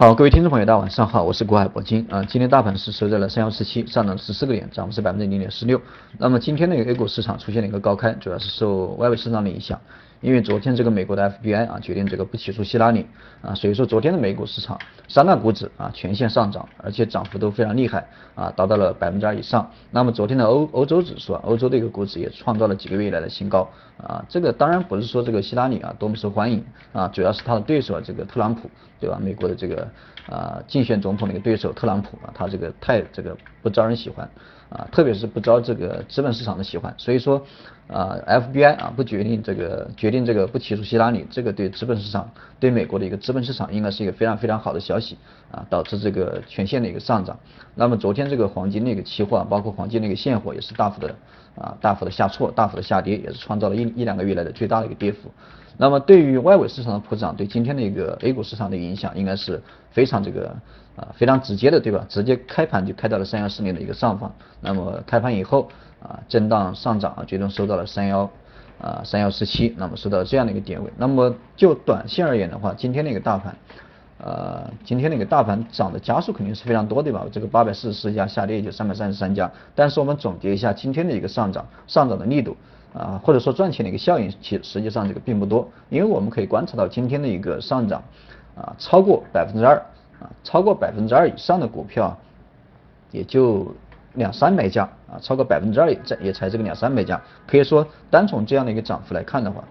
好，各位听众朋友，大家晚上好，我是国海铂金啊。今天大盘是收在了三幺四七，上涨十四个点，涨幅是百分之零点四六。那么今天那个 A 股市场出现了一个高开，主要是受外围市场的影响。因为昨天这个美国的 FBI 啊决定这个不起诉希拉里啊，所以说昨天的美股市场三大股指啊全线上涨，而且涨幅都非常厉害啊，达到了百分之二以上。那么昨天的欧欧洲指数啊，欧洲的一个股指也创造了几个月以来的新高啊。这个当然不是说这个希拉里啊多么受欢迎啊，主要是他的对手啊这个特朗普对吧？美国的这个啊竞选总统的一个对手特朗普啊，他这个太这个不招人喜欢。啊，特别是不招这个资本市场的喜欢，所以说，啊，FBI 啊不决定这个决定这个不起诉希拉里，这个对资本市场对美国的一个资本市场应该是一个非常非常好的消息啊，导致这个全线的一个上涨。那么昨天这个黄金那个期货，包括黄金那个现货也是大幅的啊大幅的下挫，大幅的下跌，也是创造了一一两个月来的最大的一个跌幅。那么对于外围市场的普涨，对今天的一个 A 股市场的影响应该是非常这个。啊，非常直接的，对吧？直接开盘就开到了三幺四零的一个上方，那么开盘以后啊，震荡上涨啊，最终收到了三幺啊三幺四七，那么收到这样的一个点位。那么就短线而言的话，今天那个大盘，呃，今天那个大盘涨的加速肯定是非常多，对吧？这个八百四十四家下跌也就三百三十三家，但是我们总结一下今天的一个上涨，上涨的力度啊，或者说赚钱的一个效应，其实际上这个并不多，因为我们可以观察到今天的一个上涨啊，超过百分之二。啊，超过百分之二以上的股票，也就两三百家啊，超过百分之二也也才这个两三百家，可以说单从这样的一个涨幅来看的话，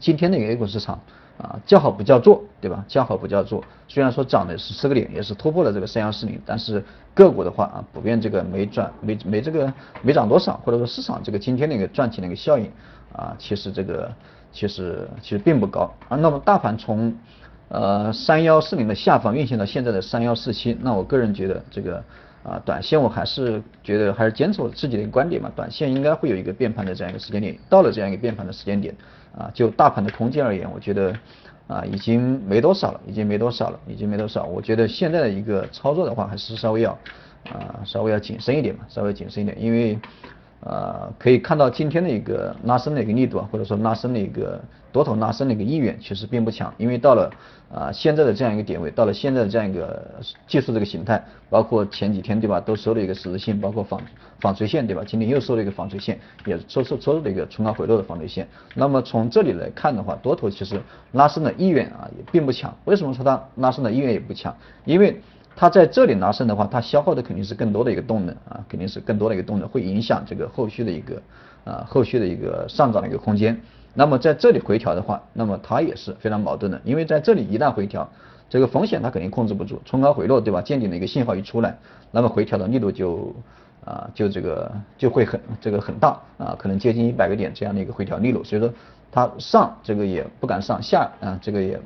今天的一个 A 股市场啊，叫好不叫座，对吧？叫好不叫座。虽然说涨的是四个点，也是突破了这个三幺四零，但是个股的话啊，普遍这个没赚没没这个没涨多少，或者说市场这个今天的一个赚钱的一个效应啊，其实这个其实其实并不高啊。那么大盘从呃，三幺四零的下方运行到现在的三幺四七，那我个人觉得这个啊，短线我还是觉得还是坚持我自己的一个观点嘛，短线应该会有一个变盘的这样一个时间点，到了这样一个变盘的时间点啊，就大盘的空间而言，我觉得啊，已经没多少了，已经没多少了，已经没多少。我觉得现在的一个操作的话，还是稍微要啊，稍微要谨慎一点嘛，稍微谨慎一点，因为。呃，可以看到今天的一个拉升的一个力度啊，或者说拉升的一个多头拉升的一个意愿，其实并不强。因为到了啊现在的这样一个点位，到了现在的这样一个技术这个形态，包括前几天对吧，都收了一个十字线，包括纺纺锤线对吧？今天又收了一个纺锤线，也收收收了一个冲高回落的纺锤线。那么从这里来看的话，多头其实拉升的意愿啊也并不强。为什么说它拉升的意愿也不强？因为它在这里拉升的话，它消耗的肯定是更多的一个动能啊，肯定是更多的一个动能，会影响这个后续的一个啊后续的一个上涨的一个空间。那么在这里回调的话，那么它也是非常矛盾的，因为在这里一旦回调，这个风险它肯定控制不住，冲高回落对吧？见顶的一个信号一出来，那么回调的力度就啊就这个就会很这个很大啊，可能接近一百个点这样的一个回调力度，所以说它上这个也不敢上，下啊这个也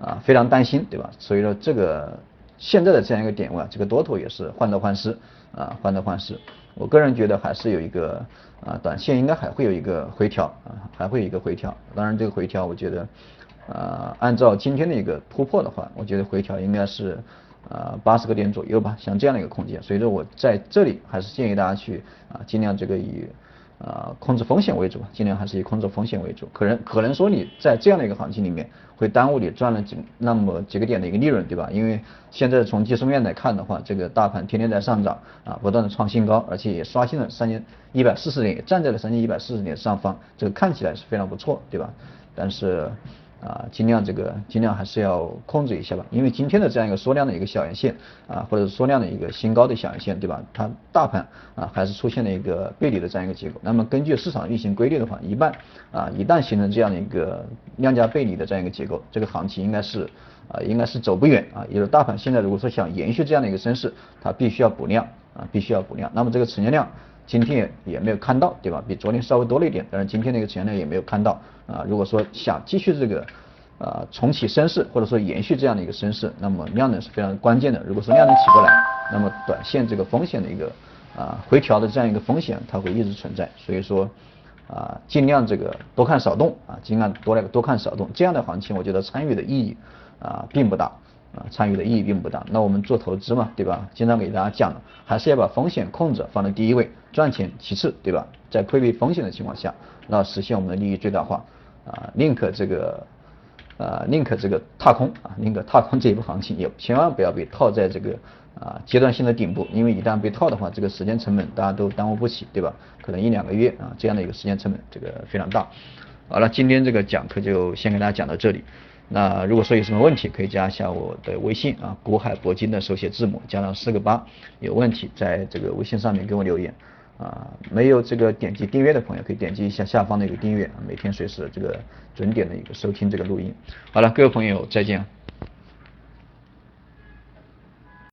啊非常担心对吧？所以说这个。现在的这样一个点位啊，这个多头也是患得患失啊，患得患失。我个人觉得还是有一个啊，短线应该还会有一个回调啊，还会有一个回调。当然这个回调，我觉得啊，按照今天的一个突破的话，我觉得回调应该是啊八十个点左右吧，像这样的一个空间。所以说我在这里还是建议大家去啊，尽量这个以。呃，控制风险为主，尽量还是以控制风险为主。可能可能说你在这样的一个行情里面，会耽误你赚了几那么几个点的一个利润，对吧？因为现在从技术面来看的话，这个大盘天天在上涨啊，不断的创新高，而且也刷新了三千一百四十点，也站在了三千一百四十点上方，这个看起来是非常不错，对吧？但是。啊，尽量这个尽量还是要控制一下吧，因为今天的这样一个缩量的一个小阳线啊，或者是缩量的一个新高的小阳线，对吧？它大盘啊还是出现了一个背离的这样一个结构。那么根据市场运行规律的话，一半啊一旦形成这样的一个量价背离的这样一个结构，这个行情应该是啊应该是走不远啊。也就是大盘现在如果说想延续这样的一个升势，它必须要补量啊，必须要补量。那么这个成交量。今天也也没有看到，对吧？比昨天稍微多了一点，但是今天那个成交量也没有看到啊。如果说想继续这个啊重启升势，或者说延续这样的一个升势，那么量能是非常关键的。如果说量能起不来，那么短线这个风险的一个啊回调的这样一个风险，它会一直存在。所以说啊，尽量这个多看少动啊，尽量多来多看少动，这样的行情我觉得参与的意义啊并不大。啊，参与的意义并不大。那我们做投资嘛，对吧？经常给大家讲的，还是要把风险控制放在第一位，赚钱其次，对吧？在规避风险的情况下，那实现我们的利益最大化。啊，宁可这个啊宁可这个踏空啊，宁可踏空这一波行情，也千万不要被套在这个啊阶段性的顶部，因为一旦被套的话，这个时间成本大家都耽误不起，对吧？可能一两个月啊这样的一个时间成本，这个非常大。好了，今天这个讲课就先给大家讲到这里。那如果说有什么问题，可以加一下我的微信啊，古海铂金的手写字母加上四个八，有问题在这个微信上面给我留言啊。没有这个点击订阅的朋友，可以点击一下下方的一个订阅，每天随时这个准点的一个收听这个录音。好了，各位朋友再见。